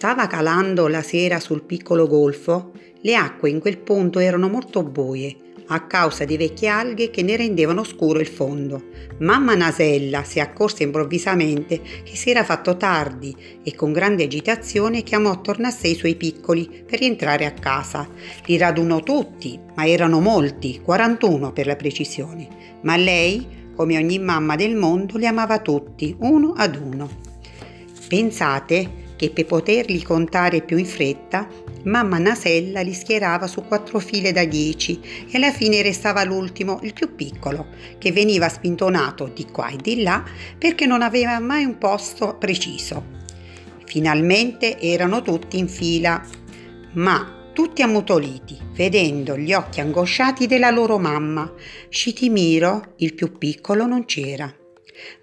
stava calando la sera sul piccolo golfo, le acque in quel punto erano molto buie a causa di vecchie alghe che ne rendevano scuro il fondo. Mamma Nasella si accorse improvvisamente che si era fatto tardi e con grande agitazione chiamò attorno a sé i suoi piccoli per rientrare a casa. Li radunò tutti, ma erano molti, 41 per la precisione. Ma lei, come ogni mamma del mondo, li amava tutti, uno ad uno. Pensate che per poterli contare più in fretta, mamma Nasella li schierava su quattro file da dieci e alla fine restava l'ultimo, il più piccolo, che veniva spintonato di qua e di là perché non aveva mai un posto preciso. Finalmente erano tutti in fila, ma tutti ammutoliti, vedendo gli occhi angosciati della loro mamma. Scitimiro, il più piccolo, non c'era.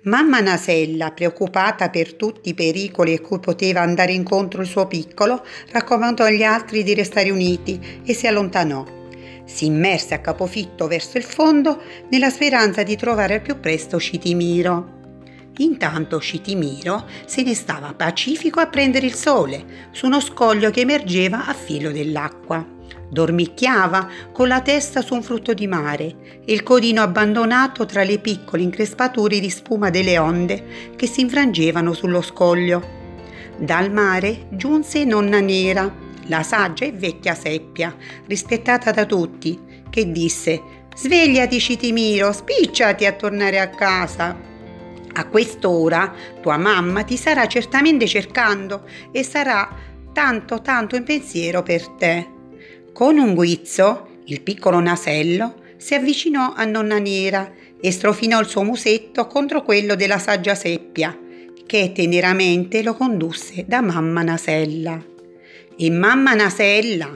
Mamma Nasella, preoccupata per tutti i pericoli a cui poteva andare incontro il suo piccolo, raccomandò agli altri di restare uniti e si allontanò. Si immerse a capofitto verso il fondo nella speranza di trovare al più presto Scitimiro. Intanto Scitimiro se ne stava pacifico a prendere il sole su uno scoglio che emergeva a filo dell'acqua. Dormicchiava con la testa su un frutto di mare e il codino abbandonato tra le piccole increspature di spuma delle onde che si infrangevano sullo scoglio. Dal mare giunse nonna nera, la saggia e vecchia seppia, rispettata da tutti, che disse Svegliati Citimiro, spicciati a tornare a casa. A quest'ora tua mamma ti sarà certamente cercando e sarà tanto tanto in pensiero per te. Con un guizzo, il piccolo nasello si avvicinò a nonna nera e strofinò il suo musetto contro quello della saggia seppia, che teneramente lo condusse da mamma Nasella. E mamma Nasella,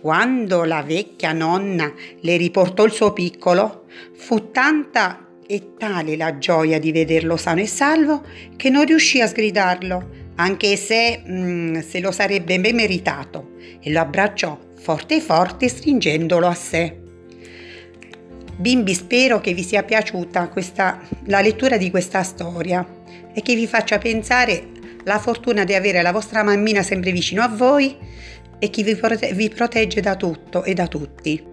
quando la vecchia nonna le riportò il suo piccolo, fu tanta e tale la gioia di vederlo sano e salvo che non riuscì a sgridarlo, anche se, mm, se lo sarebbe ben meritato, e lo abbracciò forte forte stringendolo a sé. Bimbi, spero che vi sia piaciuta questa, la lettura di questa storia e che vi faccia pensare la fortuna di avere la vostra mammina sempre vicino a voi e che vi, prote- vi protegge da tutto e da tutti.